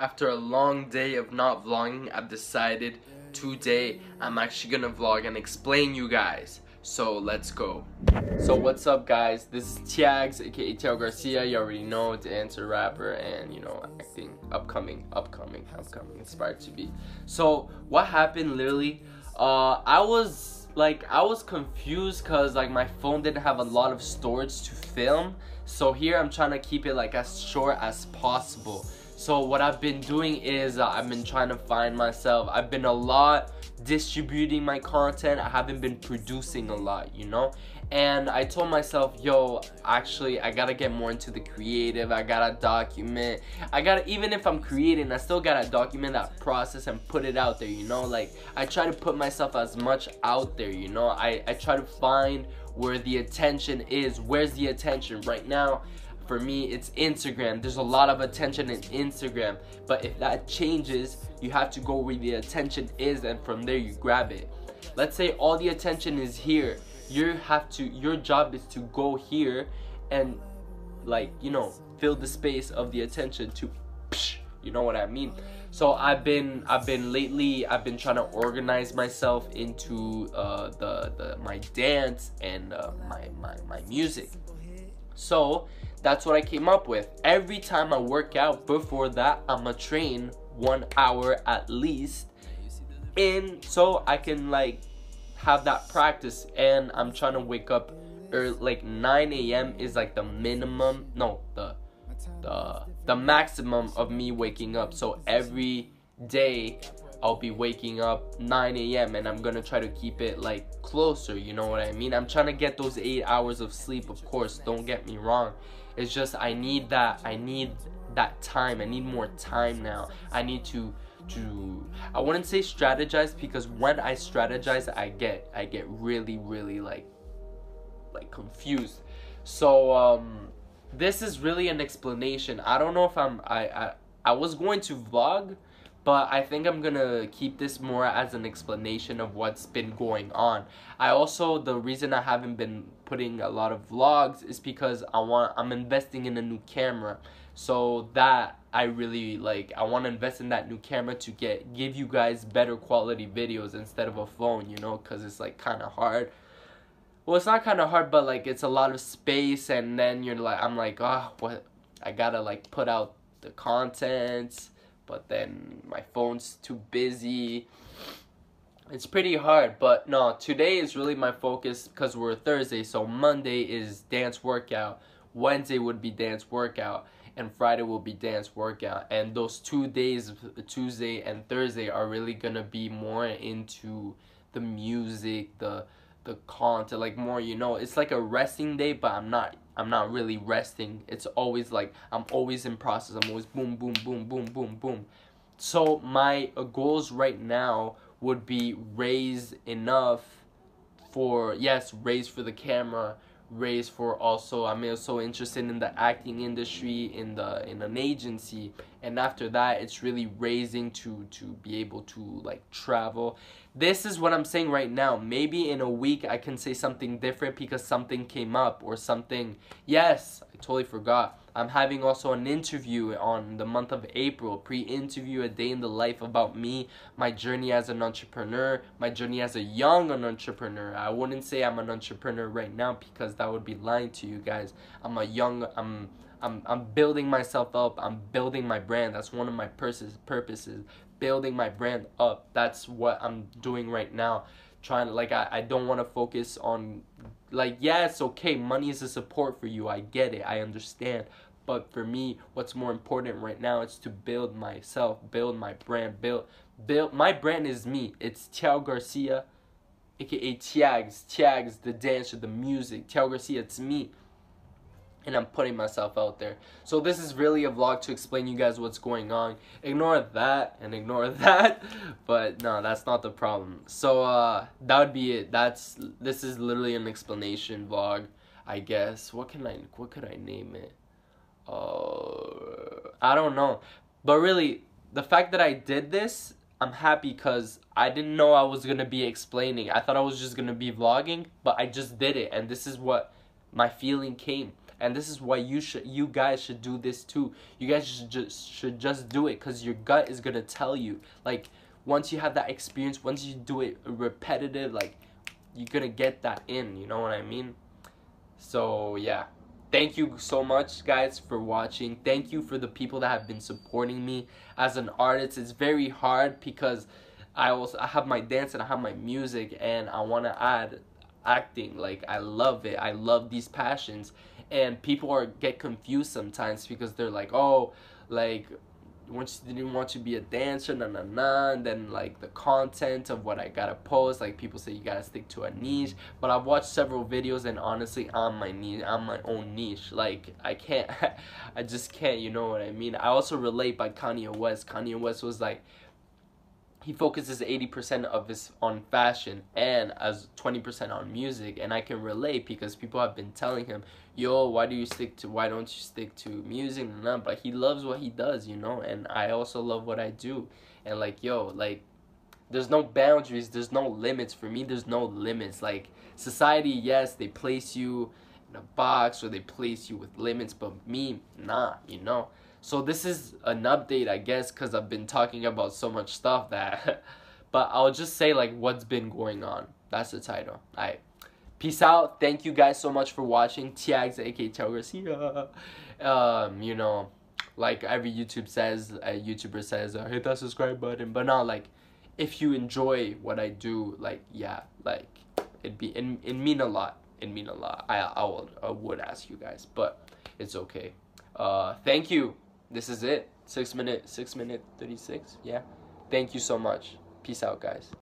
After a long day of not vlogging, I've decided today I'm actually gonna vlog and explain you guys. So let's go. So what's up guys, this is Tiagz, aka Tiago Garcia, you already know, dancer, rapper, and you know, acting, upcoming, upcoming, upcoming, inspired to be. So what happened literally, uh, I was like, I was confused cause like my phone didn't have a lot of storage to film. So here I'm trying to keep it like as short as possible. So what I've been doing is uh, I've been trying to find myself. I've been a lot distributing my content. I haven't been producing a lot, you know? And I told myself, yo, actually, I gotta get more into the creative. I gotta document. I gotta, even if I'm creating, I still gotta document that process and put it out there, you know? Like, I try to put myself as much out there, you know? I, I try to find where the attention is. Where's the attention? Right now, for me, it's Instagram. There's a lot of attention in Instagram. But if that changes, you have to go where the attention is and from there you grab it. Let's say all the attention is here. You have to, your job is to go here and like, you know, fill the space of the attention to, you know what I mean? So I've been, I've been lately, I've been trying to organize myself into uh, the, the, my dance and uh, my, my, my music. So that's what I came up with. Every time I work out before that, I'ma train one hour at least in so I can like have that practice and I'm trying to wake up or like 9 a.m. is like the minimum no the the the maximum of me waking up so every day I'll be waking up 9 a.m. and I'm gonna try to keep it like closer you know what I mean I'm trying to get those eight hours of sleep of course don't get me wrong it's just I need that. I need that time. I need more time now. I need to to I wouldn't say strategize because when I strategize I get I get really really like like confused. So um this is really an explanation. I don't know if I'm I I, I was going to vlog but I think I'm gonna keep this more as an explanation of what's been going on. I also, the reason I haven't been putting a lot of vlogs is because I want, I'm investing in a new camera. So that I really like, I want to invest in that new camera to get, give you guys better quality videos instead of a phone, you know, cause it's like kind of hard. Well, it's not kind of hard, but like it's a lot of space and then you're like, I'm like, oh, what, I gotta like put out the content but then my phone's too busy. It's pretty hard, but no, today is really my focus because we're Thursday, so Monday is dance workout, Wednesday would be dance workout, and Friday will be dance workout. And those two days, Tuesday and Thursday, are really gonna be more into the music, the the content, like more, you know, it's like a resting day, but I'm not I'm not really resting. It's always like I'm always in process. I'm always boom, boom, boom, boom, boom, boom. So my uh, goals right now would be raise enough for yes, raise for the camera, raise for also I'm also interested in the acting industry in the in an agency and after that it's really raising to to be able to like travel this is what I'm saying right now. Maybe in a week I can say something different because something came up or something. Yes, I totally forgot. I'm having also an interview on the month of April, pre-interview, a day in the life about me, my journey as an entrepreneur, my journey as a young entrepreneur. I wouldn't say I'm an entrepreneur right now because that would be lying to you guys. I'm a young, I'm I'm, I'm building myself up. I'm building my brand. That's one of my purposes. Purposes building my brand up. That's what I'm doing right now. Trying to like I, I don't want to focus on like yeah it's okay money is a support for you I get it I understand. But for me what's more important right now is to build myself build my brand build build my brand is me it's Tiago Garcia aka Tiagz Tiagz the dancer the music Tiago Garcia it's me and I'm putting myself out there. So this is really a vlog to explain you guys what's going on. Ignore that and ignore that, but no, that's not the problem. So uh, that would be it. That's this is literally an explanation vlog, I guess. What can I what could I name it? Uh, I don't know, but really the fact that I did this. I'm happy because I didn't know I was gonna be explaining. I thought I was just gonna be vlogging, but I just did it, and this is what my feeling came and this is why you should you guys should do this too. You guys should just should just do it because your gut is gonna tell you. Like once you have that experience once you do it repetitive like you're gonna get that in you know what i mean? So yeah. Thank you so much guys for watching. Thank you for the people that have been supporting me. As an artist it's very hard because i also i have my dance and i have my music and i want to add acting like i love it i love these passions and people are get confused sometimes because they're like oh like once didn't want to be a dancer, na na na, and then like the content of what I gotta post, like people say you gotta stick to a niche. But I've watched several videos and honestly, I'm my niche, I'm my own niche. Like I can't, I just can't. You know what I mean? I also relate by Kanye West. Kanye West was like, he focuses 80% of his on fashion and as 20% on music and i can relate because people have been telling him yo why do you stick to why don't you stick to music? And but he loves what he does you know and i also love what i do. And like yo like there's no boundaries there's no limits for me there's no limits. Like society yes they place you in a box or they place you with limits but me nah you know so this is an update, I guess, because I've been talking about so much stuff that. but I'll just say like what's been going on. That's the title. Alright. Peace out. Thank you guys so much for watching. Tiagz, aka Teo Garcia. Um, you know, like every YouTube says, a YouTuber says, uh, hit that subscribe button. But not like, if you enjoy what I do, like yeah, like it'd be it, it mean a lot. It mean a lot. I I would I would ask you guys, but it's okay. Uh, thank you this is it. Six minute, six minute, 36. Yeah. Thank you so much. Peace out, guys.